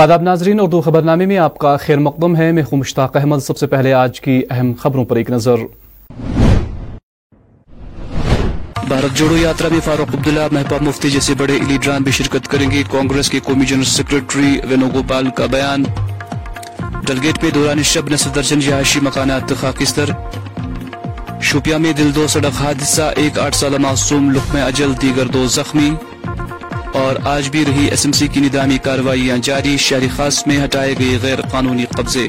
آداب ناظرین اردو خبرنامے خبر نامے میں آپ کا خیر مقدم ہے میں مشتاق احمد سب سے پہلے آج کی اہم خبروں پر ایک نظر بھارت جوڑو یاترا میں فاروق عبداللہ محبوب مفتی جیسے بڑے لیڈران بھی شرکت کریں گے کانگریس کے قومی جنرل سیکرٹری گوپال کا بیان ڈلگیٹ پہ دوران شب نصف درجن رہائشی مکانات خاکستر شوپیا میں دل دو سڑک حادثہ ایک آٹھ سالہ معصوم لق میں اجل دیگر دو زخمی اور آج بھی رہی ایس ایم سی کی ندامی کاروائیاں جاری شہری خاص میں ہٹائے گئے غیر قانونی قبضے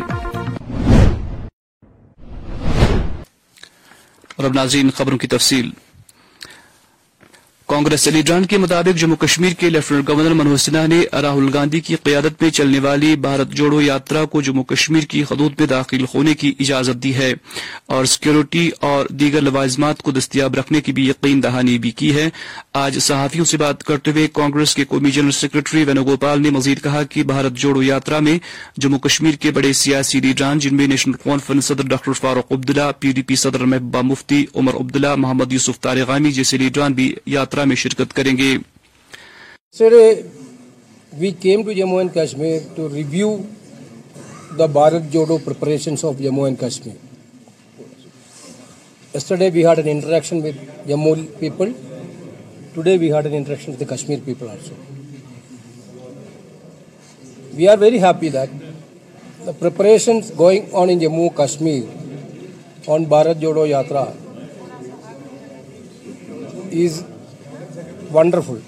اور اب ناظرین خبروں کی تفصیل کانگریس لیڈران کے مطابق جموں کشمیر کے لیفٹنٹ گورنر منوج سنہا نے راہل گاندھی کی قیادت میں چلنے والی بھارت جوڑو یاترا کو جموں کشمیر کی حدود میں داخل ہونے کی اجازت دی ہے اور سیکیورٹی اور دیگر لوازمات کو دستیاب رکھنے کی بھی یقین دہانی بھی کی ہے آج صحافیوں سے بات کرتے ہوئے کانگریس کے قومی جنرل سیکرٹری وینوگوپال نے مزید کہا کہ بھارت جوڑو یاترا میں جموں کشمیر کے بڑے سیاسی لیڈران جن میں نیشنل کانفرنس صدر doctor Farooq Abdullah P D P صدر محبا مفتی عمر عبداللہ محمد یوسف تارغامی جیسے لیڈران بھی یاترا میں شرکت کریں گے yesterday we came to Jammu and Kashmir to review the Bharat Jodo of Jammu and Kashmir we had interaction people today we an interaction had in Kashmir people also we are very happy the operation going on in Jammu Kashmir on Bharat Jodo Yatra is Wonderful.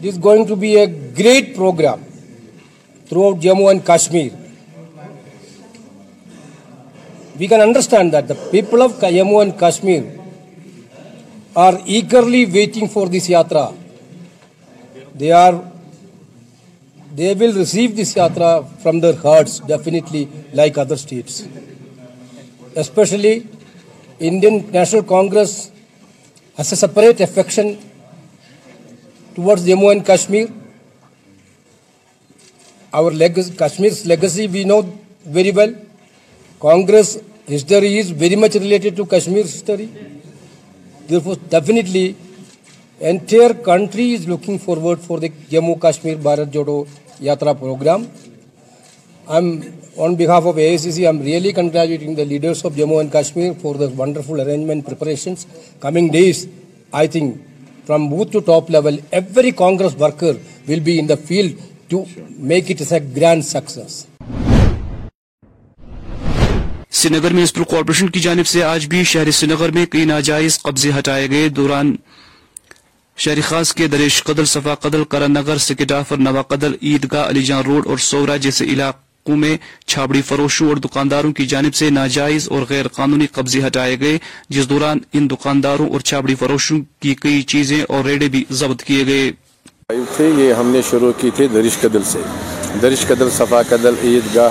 This is going to be a great program throughout Jammu and Kashmir. We can understand that the people of Jammu and Kashmir are eagerly waiting for this yatra. They will receive this yatra from their hearts, definitely, like other states. Especially Indian National Congress has a great affection towards Jammu and Kashmir our leg Kashmir legacy we know very well Congress history is very much related to Kashmir history definitely entire country is looking forward for the Jammu Kashmir Bharat Jodo Yatra programme leaders in and from booth to top level بیٹھ سکس Srinagar میں corporation کی جانب سے آج بھی شہر سری نگر میں کئی ناجائز قبضے ہٹائے گئے دوران شہری خاص کے دریش صفا قدل کرن کرنگر سکٹافر نوا قدل عیدگاہ علی جان روڈ اور سورا جیسے علاقے علاقوں میں چھابڑی فروشوں اور دکانداروں کی جانب سے ناجائز اور غیر قانونی قبضے ہٹائے گئے جس دوران ان دکانداروں اور چھابڑی فروشوں کی کئی چیزیں اور ریڈے بھی ضبط کیے گئے یہ ہم نے شروع کی تھی درش قدل سے درش قدل صفا قدل عید گاہ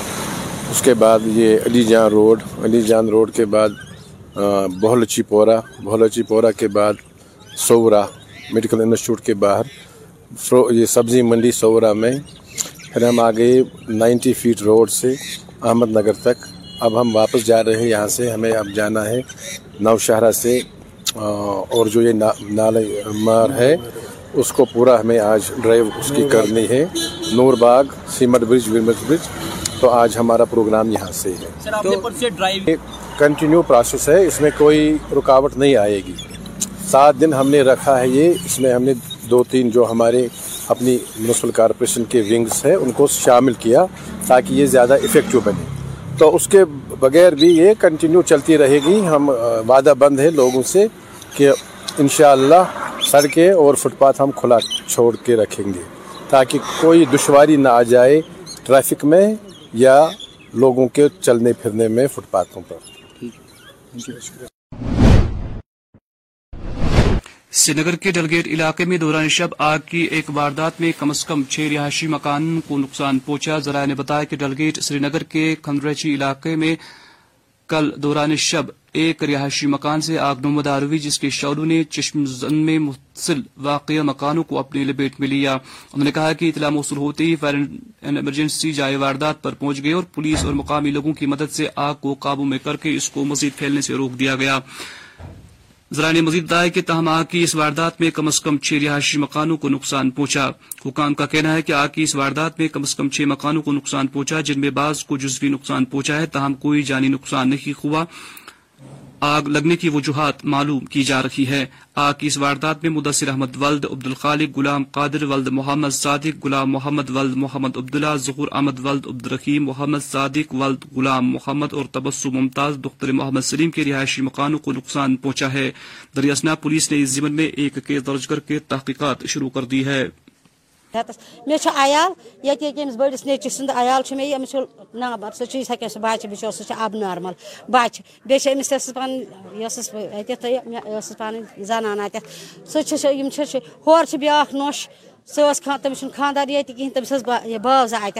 اس کے بعد یہ علی جان روڈ علی جان روڈ کے بعد بہلچی پورا بہلچی پورا کے بعد سورا میڈیکل انسٹیٹیوٹ کے باہر سبزی منڈی سورا میں پھر ہم آگے نائنٹی فیٹ روڈ سے احمد نگر تک اب ہم واپس جا رہے ہیں یہاں سے ہمیں اب جانا ہے نو شہرہ سے اور جو یہ نالے مار ہے اس کو پورا ہمیں آج ڈرائیو اس کی کرنی ہے نور باغ سیمٹ برج ویمٹ برج تو آج ہمارا پروگرام یہاں سے ہے کنٹینیو پروسیس ہے اس میں کوئی رکاوٹ نہیں آئے گی سات دن ہم نے رکھا ہے یہ اس میں ہم نے دو تین جو ہمارے اپنی میونسپل کارپوریشن کے ونگس ہیں ان کو شامل کیا تاکہ یہ زیادہ افیکٹو بنے تو اس کے بغیر بھی یہ کنٹینیو چلتی رہے گی ہم وعدہ بند ہیں لوگوں سے کہ انشاءاللہ سڑکیں اور فٹ پاتھ ہم کھلا چھوڑ کے رکھیں گے تاکہ کوئی دشواری نہ آ جائے ٹریفک میں یا لوگوں کے چلنے پھرنے میں فٹ پاتھوں پر سنگر کے ڈلگیٹ علاقے میں دوران شب آگ کی ایک واردات میں کم از کم چھ رہائشی مکان کو نقصان پہنچا ذرائع نے بتایا کہ ڈلگیٹ سری نگر کے کھندریچی علاقے میں کل دوران شب ایک رہائشی مکان سے آگ نمودار ہوئی جس کے شعروں نے چشم زن میں متصل واقع مکانوں کو اپنی لپیٹ میں لیا انہوں نے کہا کہ اطلاع موصول ہوتے ہی اینڈ ایمرجنسی جائے واردات پر پہنچ گئے اور پولیس اور مقامی لوگوں کی مدد سے آگ کو قابو میں کر کے اس کو مزید پھیلنے سے روک دیا گیا ذرائع نے مزید دائے کہ تاہم آگ کی اس واردات میں کم از کم چھ رہائشی مکانوں کو نقصان پہنچا حکام کا کہنا ہے کہ آگ کی اس واردات میں کم از کم چھ مکانوں کو نقصان پہنچا جن میں بعض کو جزوی نقصان پہنچا ہے تاہم کوئی جانی نقصان نہیں ہوا آگ لگنے کی وجوہات معلوم کی جا رہی ہے آگ کی اس واردات میں مدثر احمد ولد عبد الخالق قادر ولد محمد صادق غلام محمد ولد محمد عبداللہ ظہور احمد ولد عبدالرحیم محمد صادق ولد غلام محمد اور تبسم ممتاز دختر محمد سلیم کے رہائشی مکانوں کو نقصان پہنچا ہے دریاسنا پولیس نے اس زمن میں ایک کیس درج کر کے تحقیقات شروع کر دی ہے ہتس میرے عیا یہ بڑس نیچی سن عالب بچہ بچور سب نارمل بچہ بیس یس پہ یس پانی زنان اتھ سمجھ ہو بیا نوش سان تمہیں خاندار تمہ باوزہ اتھ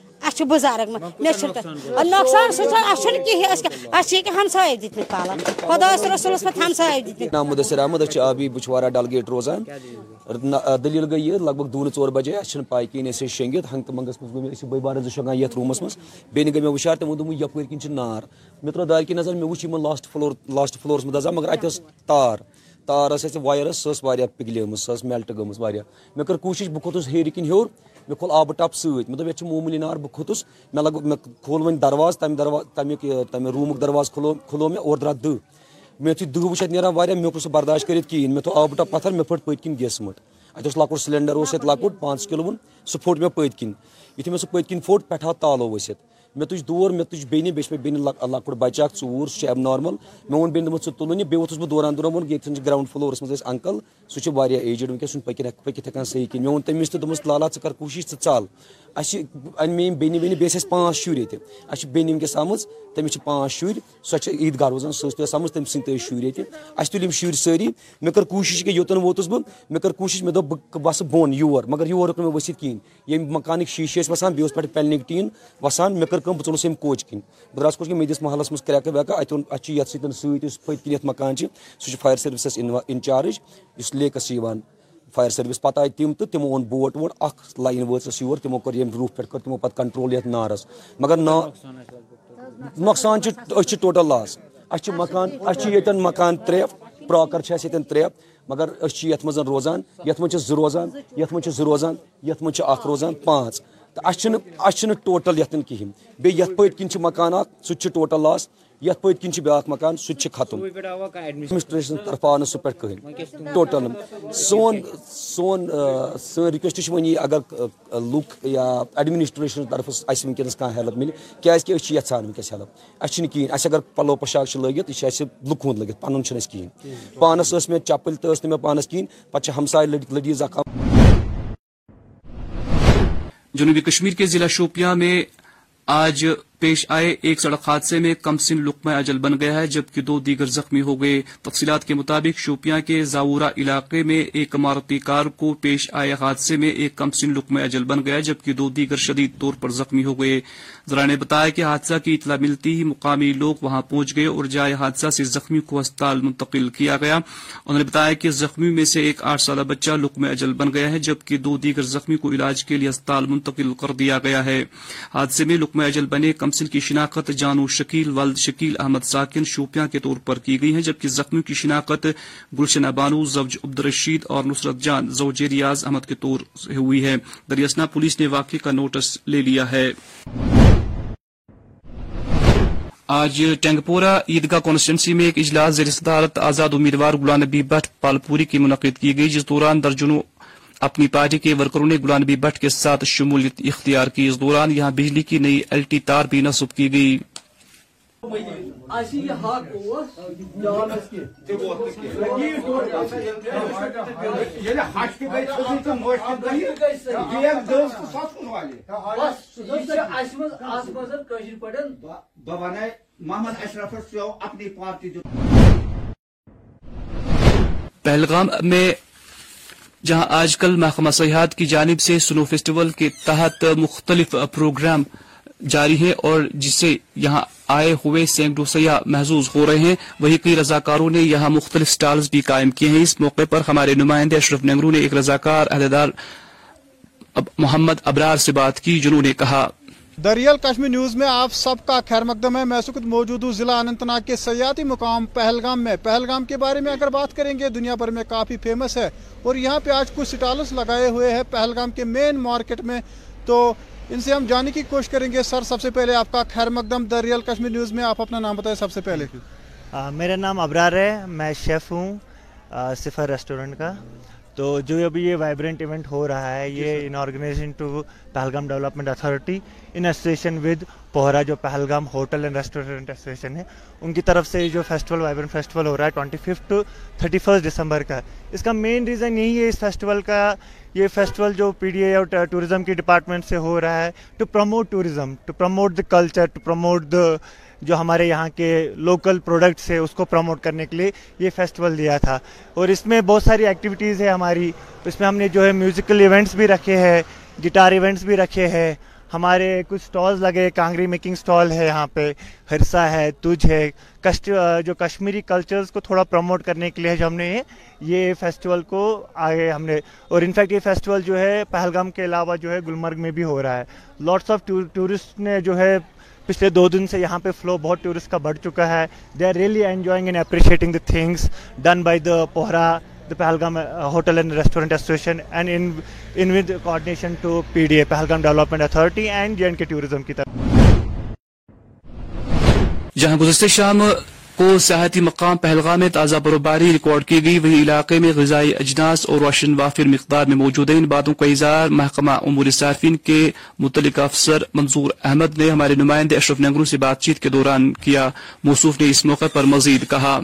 اس بزرگ مشر نقصان سہ اس ہمسائے دت پالن خدا رسول پہ ہمسائے نام مدثر احمد آبی بچوارہ ڈل گیٹ روزان دلیل گئی یہ لگ بھگ دون ور بجے اس پائی کہ اسے شنگت ہنگ تو منگس مجھے گئی بھائی بارہ زنگان یتھ رومس مس بین گئی میں وشار تمہوں دوں یپر کن نار مے تر دار کی نظر مے وچھ یم لاسٹ فلور لاسٹ فلورس مدزا مگر اتس تار تار اس وائرس سس واریا پگلی مس سس میلٹ گمس واریا مے کر کوشش بو کوتس ہیر کن ہور میرے کھول ٹپ آپ ستر مومولی نار بہت کھوتس میرے لگ کھول درواز تم درواز تمیک رومک درواز کھلو کھلو مات دہ میرے یو دہ ویعہ مہراش اَتہِ اوس لۄکُٹ سِلینڈَر اوس پتس لۄکُٹ پانٛژھ کِلوُن سُہ پھوٚٹ مےٚ پٔتۍ کِنۍ یُتھُے مےٚ سُہ پٔتۍ کِنۍ پھوٚٹ پٮ۪ٹھ آو تالو ؤسِتھ میرے تجھ دور میرے تجن بیشت منہ لکٹ بچہ ثوور سیم نمل بیٚیہِ ووٚتھُس بہٕ دوران دوران دور ویسے گروڈ فلورس منسل سجڑ پٔکِتھ ہٮ۪کان صحیح ژٕ تمس کوٗشِش ژٕ ژَل اچھے ابھی میم بیس پانچ شروع اچھی ونکس آم ت پانچ شر روزان سو روز سمجھ تم سی شروع تل کوشش کہ یوتن ووت میرے کروش مس یور مگر یور یورک کھین مکانک شیشے یو واسان بیس پہ پینلنگ ٹین وسان وٮ۪کہٕ اَتہِ اوٚن خوش مت یَتھ سۭتۍ سۭتۍ یُس پٔتۍ سن یَتھ مکان اِنچارٕج یُس انچارج لیکس یِوان فایر سٔروِس پَتہٕ آیہِ تِم تہٕ تِمو اوٚن بوٹ ووٹ اَکھ لاین وٲژٕس یور تِمو کٔر ییٚمہِ روٗف پٮ۪ٹھ کٔر تِمو پَتہٕ کَنٹرول یَتھ نارَس مگر نا نۄقصان چھُ أسۍ چھِ ٹوٹَل لاس اَسہِ چھِ مکان اَسہِ چھِ ییٚتٮ۪ن مکان ترٛےٚ پرٛاکَر چھِ اَسہِ ییٚتٮ۪ن ترٛےٚ مگر أسۍ چھِ یَتھ منٛز روزان یَتھ منٛز چھِ زٕ روزان یَتھ منٛز چھِ زٕ روزان یَتھ منٛز چھِ اَکھ روزان پانٛژھ تہٕ اَسہِ چھِنہٕ اَسہِ چھِنہٕ ٹوٹَل یَتھ کِہیٖنۍ بیٚیہِ یَتھ پٔتۍ کِنۍ چھِ مکان اَکھ سُہ تہِ چھِ ٹوٹَل لاس یت پت کن بیاکھ مکان سہ ختم ایڈمنسٹریشن طرف آو سہ پہ کہیں ٹوٹل سون سون سن رکویسٹ ون اگر لوک یا ایڈمنسٹریشن طرف اس ونکس کھانا ہیلپ ملے کیاز کہ اس یژھان ونکس ہیلپ اس کہین اس اگر پلو پشاک لگت یہ اس لک ہند لگت پن کہین پانس اس میں چپل تو اس میں پانس کہین پتہ ہمسائے لڈیز اخ جنوبی کشمیر کے ضلع شوپیاں میں آج پیش آئے ایک سڑک حادثے میں کم سن لقمہ اجل بن گیا ہے جبکہ دو دیگر زخمی ہو گئے تفصیلات کے مطابق شوپیاں کے زاورہ علاقے میں ایک عمارتی کار کو پیش آئے حادثے میں ایک کم سن لقمہ اجل بن گیا جبکہ دو دیگر شدید طور پر زخمی ہو گئے ذرائع نے بتایا کہ حادثہ کی اطلاع ملتی ہی مقامی لوگ وہاں پہنچ گئے اور جائے حادثہ سے زخمی کو ہسپتال منتقل کیا گیا انہوں نے بتایا کہ زخمی میں سے ایک آٹھ سالہ بچہ لقمہ اجل بن گیا ہے جبکہ دو دیگر زخمی کو علاج کے لیے ہسپتال منتقل کر دیا گیا ہے حادثے میں لقمہ اجل بنے کم کی شناخت جانو شکیل ولد شکیل احمد ساکن شوپیاں کے طور پر کی گئی ہیں جبکہ زخمیوں کی شناخت گلشنا بانو زوج عبدالرشید اور نصرت جان زوج ریاض احمد کے طور سے دریاسنا پولیس نے واقعے کا نوٹس لے لیا ہے آج ٹینگپورہ عیدگاہ کانسٹیچنسی میں ایک اجلاس زیر صدارت آزاد امیدوار غلام نبی بٹ پالپوری کی منعقد کی گئی جس دوران درجنوں اپنی پارٹی کے ورکروں نے گلان نبی بٹ کے ساتھ شمولیت اختیار کی اس دوران یہاں بجلی کی نئی الٹی تار بھی نصب کی گئی پہلگام میں جہاں آج کل محکمہ سیاحت کی جانب سے سنو فیسٹیول کے تحت مختلف پروگرام جاری ہیں اور جس سے یہاں آئے ہوئے سینکڑوں سیاح محظوظ ہو رہے ہیں وہی کئی رضاکاروں نے یہاں مختلف سٹالز بھی قائم کیے ہیں اس موقع پر ہمارے نمائندے اشرف نگرو نے ایک رضاکار عہدیدار محمد ابرار سے بات کی جنہوں نے کہا دریال کشمیر نیوز میں آپ سب کا خیر مقدم ہے میں سکت موجود ہوں ضلع اننت ناگ کے سیاحتی مقام پہلگام میں پہلگام کے بارے میں اگر بات کریں گے دنیا بھر میں کافی فیمس ہے اور یہاں پہ آج کچھ سٹالس لگائے ہوئے ہیں پہلگام کے مین مارکیٹ میں تو ان سے ہم جانے کی کوشش کریں گے سر سب سے پہلے آپ کا خیر مقدم دریال کشمیر نیوز میں آپ اپنا نام بتائیں سب سے پہلے میرا نام ابرار ہے میں شیف ہوں صفر ریسٹورنٹ کا تو جو ابھی یہ وائبرنٹ ایونٹ ہو رہا ہے جی یہ an organization to Pahalgam development authority in association with PHRA جو Pahalgam hotel and restaurant association ہے ان کی طرف سے جو فیسٹیول وائبرنٹ فیسٹیول ہو رہا ہے twenty fifth to thirty first December کا اس کا مین ریزن یہی ہے اس فیسٹیول کا یہ فیسٹیول جو پی ڈی اے اور ٹوریزم کی ڈپارٹمنٹ سے ہو رہا ہے to promote tourism to promote the culture to promote the جو ہمارے یہاں کے لوکل پروڈکٹس ہے اس کو پروموٹ کرنے کے لیے یہ فیسٹیول دیا تھا اور اس میں بہت ساری ایکٹیویٹیز ہے ہماری اس میں ہم نے جو ہے میوزیکل ایونٹس بھی رکھے ہیں گٹار ایونٹس بھی رکھے ہیں ہمارے کچھ سٹالز لگے کانگری میکنگ سٹال ہے یہاں پہ ہرسا ہے تجھ ہے کسٹ جو کشمیری کلچرز کو تھوڑا پروموٹ کرنے کے لیے جو ہم نے یہ فیسٹیول کو آگے ہم نے اور انفیکٹ یہ فیسٹیول جو ہے پہلگام کے علاوہ جو ہے گلمرگ میں بھی ہو رہا ہے لاٹس آف ٹورسٹ نے جو ہے پچھلے دو دن سے یہاں پہ فلو بہت ٹورسٹ کا بڑھ چکا ہے they are really enjoying and appreciating the things done by the PHRA the Pahalgam hotel and restaurant association and in in with coordination to P D A Pahalgam development authority and J and K tourism کی طرف جہاں گزشتہ شام کو سیاحتی مقام پہلگام میں تازہ بروباری ریکارڈ کی گئی وہی علاقے میں غذائی اجناس اور روشن وافر مقدار میں موجود ہیں ان باتوں کا اظہار محکمہ امور صارفین کے متعلق افسر منظور احمد نے ہمارے نمائندے اشرف نگرو سے بات چیت کے دوران کیا موصوف نے اس موقع پر مزید کہا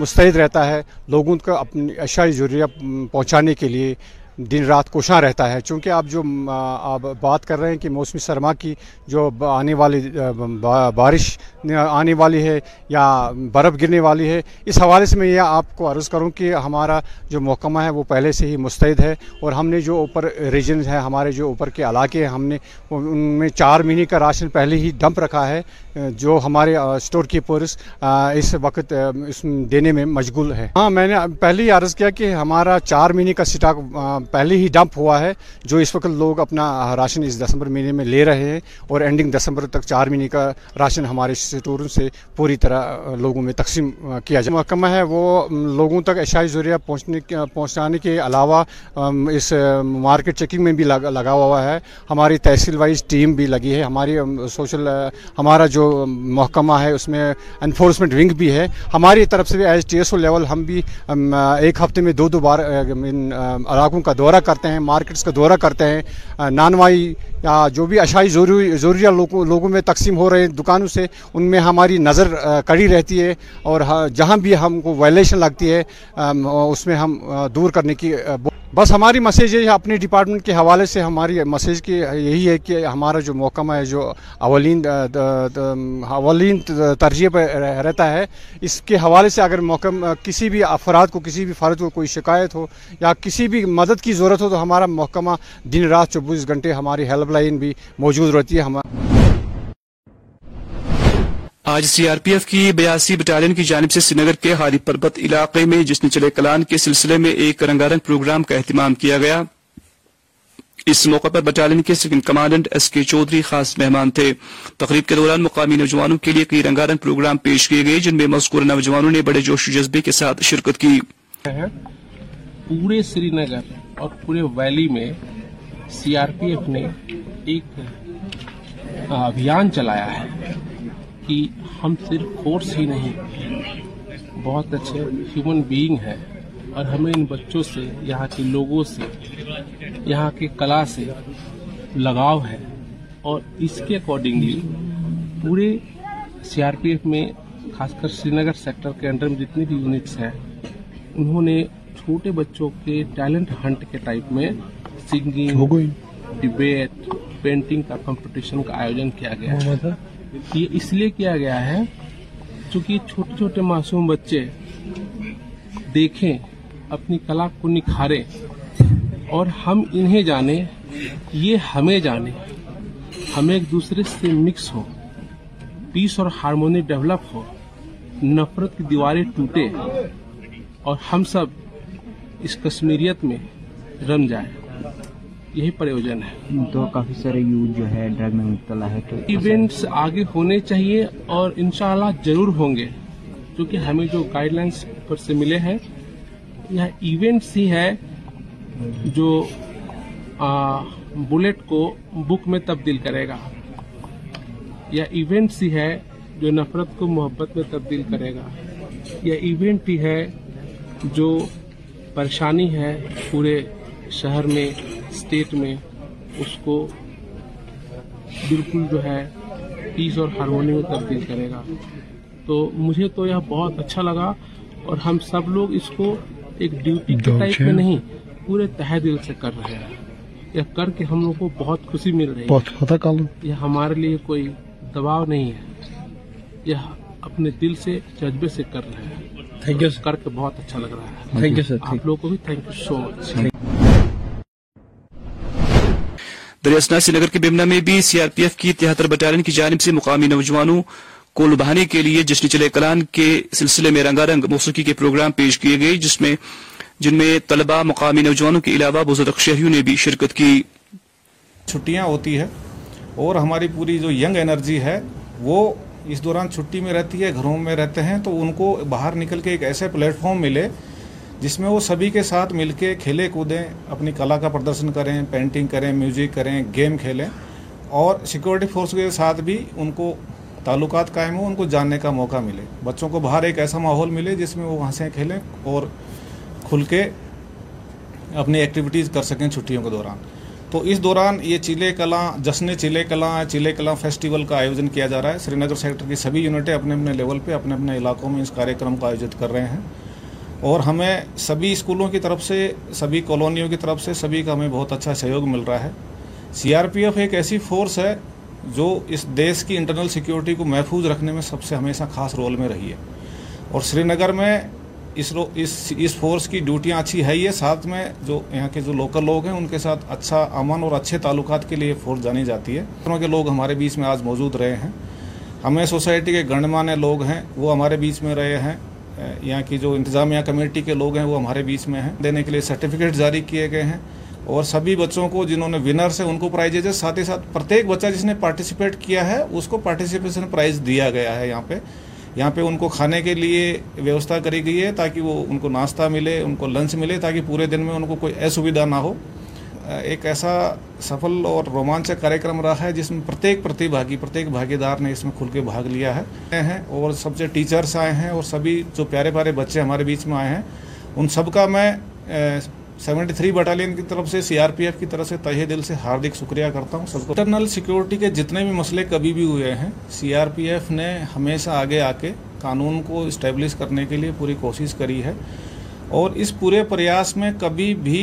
مستعد رہتا ہے لوگوں کو اپنی اشیاء ضروریات پہنچانے کے لیے دن رات کوشاں رہتا ہے چونکہ آپ جو آپ بات کر رہے ہیں کہ موسمی سرما کی جو آنے والی بارش آنے والی ہے یا برف گرنے والی ہے اس حوالے سے میں یہ آپ کو عرض کروں کہ ہمارا جو محکمہ ہے وہ پہلے سے ہی مستعد ہے اور ہم نے جو اوپر ریجنز ہیں ہمارے جو اوپر کے علاقے ہیں ہم نے ان میں چار مہینے کا راشن پہلے ہی ڈمپ رکھا ہے جو ہمارے اسٹور کیپرس اس وقت اس دینے میں مشغول ہے ہاں میں نے پہلے ہی عرض کیا کہ ہمارا چار مہینے کا اسٹاک پہلے ہی ڈمپ ہوا ہے جو اس وقت لوگ اپنا راشن اس دسمبر مہینے میں لے رہے ہیں اور اینڈنگ دسمبر تک چار مہینے کا راشن ہمارے اسٹور سے پوری طرح لوگوں میں تقسیم کیا جائے محکمہ ہے وہ لوگوں تک اشائی ذریعہ پہنچانے کے علاوہ اس مارکیٹ چیکنگ میں بھی لگا ہوا ہے ہماری تحصیل وائز ٹیم بھی لگی ہے ہماری سوشل ہمارا جو محکمہ ہے اس میں انفورسمنٹ ونگ بھی ہے ہماری طرف سے بھی S T S O level ہم بھی ایک ہفتے میں دو دو بار ان علاقوں کا کا دورہ کرتے ہیں مارکیٹس کا دورہ کرتے ہیں نانوائی جو بھی اشائی ضروری لوگوں لوگوں میں تقسیم ہو رہے ہیں دکانوں سے ان میں ہماری نظر کڑی رہتی ہے اور ہاں، جہاں بھی ہم کو وائلیشن لگتی ہے اس میں ہم دور کرنے کی بس ہماری مسیج ہے اپنی ڈپارٹمنٹ کے حوالے سے ہماری مسیج کی یہی ہے کہ ہمارا جو محکمہ ہے جو اولین اولین ترجیح پہ رہتا ہے اس کے حوالے سے اگر محکمہ کسی بھی افراد کو کسی بھی فرد کو کوئی شکایت ہو یا کسی بھی مدد کی ضرورت ہو تو ہمارا محکمہ دن رات چوبیس گھنٹے ہماری ہیلپ لائن بھی موجود رہتی ہے آج سی آر پی ایف کی بیاسی بٹالین کی جانب سے سری نگر کے ہاری پربت علاقے میں جس نے چلے کلان کے سلسلے میں ایک رنگا رنگ پروگرام کا اہتمام کیا گیا اس موقع پر بٹالین کے second commandant S K Chaudhary خاص مہمان تھے تقریب کے دوران مقامی نوجوانوں کے لیے کئی رنگا رنگ پروگرام پیش کیے گئے جن میں مذکور نوجوانوں نے بڑے جوش و جذبے کے ساتھ شرکت کی پورے سری نگر اور پورے ویلی میں سی آر پی ایف نے ایک ابھیان چلایا ہے کہ ہم صرف فورس ہی نہیں بہت اچھے ہیومن بینگ ہیں اور ہمیں ان بچوں سے یہاں کے لوگوں سے یہاں کے کلا سے لگاؤ ہے اور اس کے اکارڈنگلی پورے سی آر پی ایف میں خاص کر سری نگر سیکٹر کے انڈر میں جتنے بھی یونٹس ہیں انہوں نے چھوٹے بچوں کے ٹیلنٹ ہنٹ کے ٹائپ میں سنگنگ ڈبیٹ پینٹنگ کا کمپٹیشن کا آیوجن کیا گیا ہے یہ اس لیے کیا گیا ہے چونکہ چھوٹے چھوٹے معصوم بچے دیکھیں اپنی کلا کو نکھارے اور ہم انہیں جانیں یہ ہمیں جانیں ہم ایک دوسرے سے مکس ہو پیس اور ہارمونیم ڈیولپ ہو نفرت کی دیواریں ٹوٹے اور ہم سب اس کشمیریت میں رن جائیں یہی پریوجن ہے تو کافی سارے یوتھ جو ہے ہے ڈرگ میں مبتلا تو ایونٹس آگے ہونے چاہیے اور انشاءاللہ ضرور ہوں گے کیونکہ ہمیں جو گائیڈ لائنس پر سے ملے ہیں یہ ایونٹس ہی ہے جو بلیٹ کو بک میں تبدیل کرے گا یا ایونٹس ہی ہے جو نفرت کو محبت میں تبدیل کرے گا یا ایونٹ ہی ہے جو پریشانی ہے پورے شہر میں اسٹیٹ میں اس کو بالکل جو ہے پیس اور ہارمونی میں تبدیل کرے گا تو مجھے تو یہ بہت اچھا لگا اور ہم سب لوگ اس کو ایک ڈیوٹی کے ٹائپ میں نہیں پورے تہ دل سے کر رہے ہیں یہ کر کے ہم لوگ کو بہت خوشی مل رہی ہے یہ ہمارے لیے کوئی دباؤ نہیں ہے یہ اپنے دل سے جذبے سے کر رہے ہیں کر کے بہت اچھا لگ رہا ہے آپ کو بھی سو مچ نگر کے میں بھی سی آر پی ایف کی تہتر کی جانب سے مقامی نوجوانوں کو کے کے لیے چلے کلان سلسلے میں رنگا رنگ موسیقی کے پروگرام پیش کیے گئے جس میں جن میں طلبہ مقامی نوجوانوں کے علاوہ بزرگ شہریوں نے بھی شرکت کی چھٹیاں ہوتی ہے اور ہماری پوری جو ینگ انرجی ہے وہ اس دوران چھٹی میں رہتی ہے گھروں میں رہتے ہیں تو ان کو باہر نکل کے ایک ایسے پلیٹ فارم ملے جس میں وہ سبھی کے ساتھ مل کے کھیلے کودیں اپنی کلا کا پردرشن کریں پینٹنگ کریں میوزک کریں گیم کھیلیں اور سیکورٹی فورس کے ساتھ بھی ان کو تعلقات قائم ہوں ان کو جاننے کا موقع ملے بچوں کو باہر ایک ایسا ماحول ملے جس میں وہ وہاں سے کھیلیں اور کھل کے اپنی ایکٹیویٹیز کر سکیں چھٹیوں کے دوران تو اس دوران یہ چیلے کلاں جشن چیلے کلاں چیلے کلاں فیسٹیول کا آیوجن کیا جا رہا ہے سری نگر سیکٹر کی سبھی یونٹیں اپنے اپنے لیول پہ اپنے اپنے علاقوں میں اس کاریہ کا آیوجت کر رہے ہیں اور ہمیں سبھی اسکولوں کی طرف سے سبھی کالونیوں کی طرف سے سبھی کا ہمیں بہت اچھا سہیوگ مل رہا ہے سی آر پی ایف ایک ایسی فورس ہے جو اس دیش کی انٹرنل سیکیورٹی کو محفوظ رکھنے میں سب سے ہمیشہ خاص رول میں رہی ہے اور سری نگر میں اس رو اس اس فورس کی ڈیوٹیاں اچھی ہے یہ ساتھ میں جو یہاں کے جو لوکل لوگ ہیں ان کے ساتھ اچھا امن اور اچھے تعلقات کے لیے فورس جانی جاتی ہے اتروں کے لوگ ہمارے بیچ میں آج موجود رہے ہیں ہمیں سوسائٹی کے گنمانے لوگ ہیں وہ ہمارے بیچ میں رہے ہیں یہاں کی جو انتظامیہ کمیٹی کے لوگ ہیں وہ ہمارے بیچ میں ہیں دینے کے لیے سرٹیفکیٹ جاری کیے گئے ہیں اور سبھی بچوں کو جنہوں نے ونرس ہیں ان کو پرائزیز ہے ساتھ ہی ساتھ پرتیک بچہ جس نے پارٹیسپیٹ کیا ہے اس کو پارٹیسپیشن پرائز دیا گیا ہے یہاں پہ یہاں پہ ان کو کھانے کے لیے ویوستھا کری گئی ہے تاکہ وہ ان کو ناشتہ ملے ان کو لنچ ملے تاکہ پورے دن میں ان کو کوئی اسویدھا نہ ہو ایک ایسا سفل اور رومانچک کاریہ رہا ہے جس میں پرتیک پرتیک بھاگی دار نے اس میں کھل کے بھاگ لیا ہے اور سب سے ٹیچرس آئے ہیں اور سبھی جو پیارے پیارے بچے ہمارے بیچ میں آئے ہیں ان سب کا میں سیونٹی تھری بٹالین کی طرف سے سی آر پی ایف کی طرف سے تہے دل سے ہاردک شکریہ کرتا ہوں سب کو انٹرنل سیکیورٹی کے جتنے بھی مسئلے کبھی بھی ہوئے ہیں سی آر پی ایف نے ہمیشہ آگے آ کے قانون کو اسٹیبلش کرنے کے لیے پوری کوشش کری ہے اور اس پورے پریاس میں کبھی بھی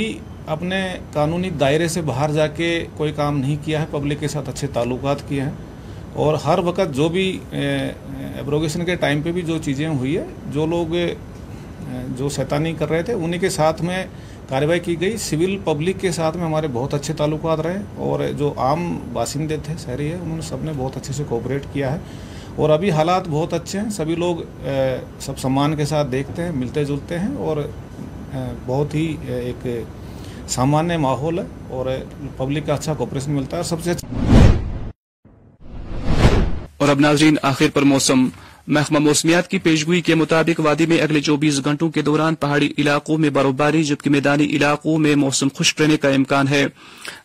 اپنے قانونی دائرے سے باہر جا کے کوئی کام نہیں کیا ہے پبلک کے ساتھ اچھے تعلقات کیے ہیں اور ہر وقت جو بھی ایبروگیشن کے ٹائم پہ بھی جو چیزیں ہوئی ہے جو لوگ جو سیتانی کر رہے تھے انہیں کے ساتھ میں کارروائی کی گئی سول پبلک کے ساتھ میں ہمارے بہت اچھے تعلقات رہے اور جو عام باشندے تھے شہری ہیں نے سب نے بہت اچھے سے کوپریٹ کیا ہے اور ابھی حالات بہت اچھے ہیں سبھی لوگ سب سمان کے ساتھ دیکھتے ہیں ملتے جلتے ہیں اور بہت ہی ایک سامانیہ ماحول ہے اور پبلک کا اچھا کوپریشن ملتا ہے اور سب سے اچھا- اب ناظرین آخر پر موسم محکمہ موسمیات کی پیشگوئی کے مطابق وادی میں اگلے چوبیس گھنٹوں کے دوران پہاڑی علاقوں میں برفباری جبکہ میدانی علاقوں میں موسم خشک رہنے کا امکان ہے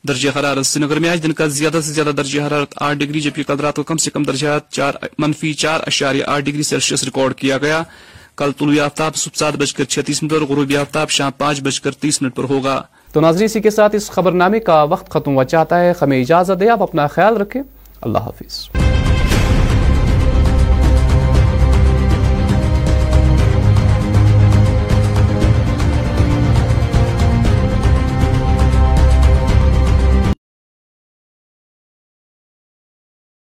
درجہ حرارت سری نگر میں آج دن کا زیادہ سے زیادہ درجہ حرارت آٹھ جبکہ کل رات کو کم سے کم درجہ منفی چار اشاریہ آٹھ ڈگری سیلسیس ریکارڈ کیا گیا کل طلوع آفتاب سات بج کر چھتیس منٹ اور غروبی آفتاب شام پانچ بج کر تیس منٹ پر ہوگا تو ناظرین اسی کے ساتھ اس خبر نامے کا وقت ختم ہوا چاہتا ہے ہمیں اجازت دے آپ اپنا خیال رکھیں اللہ حافظ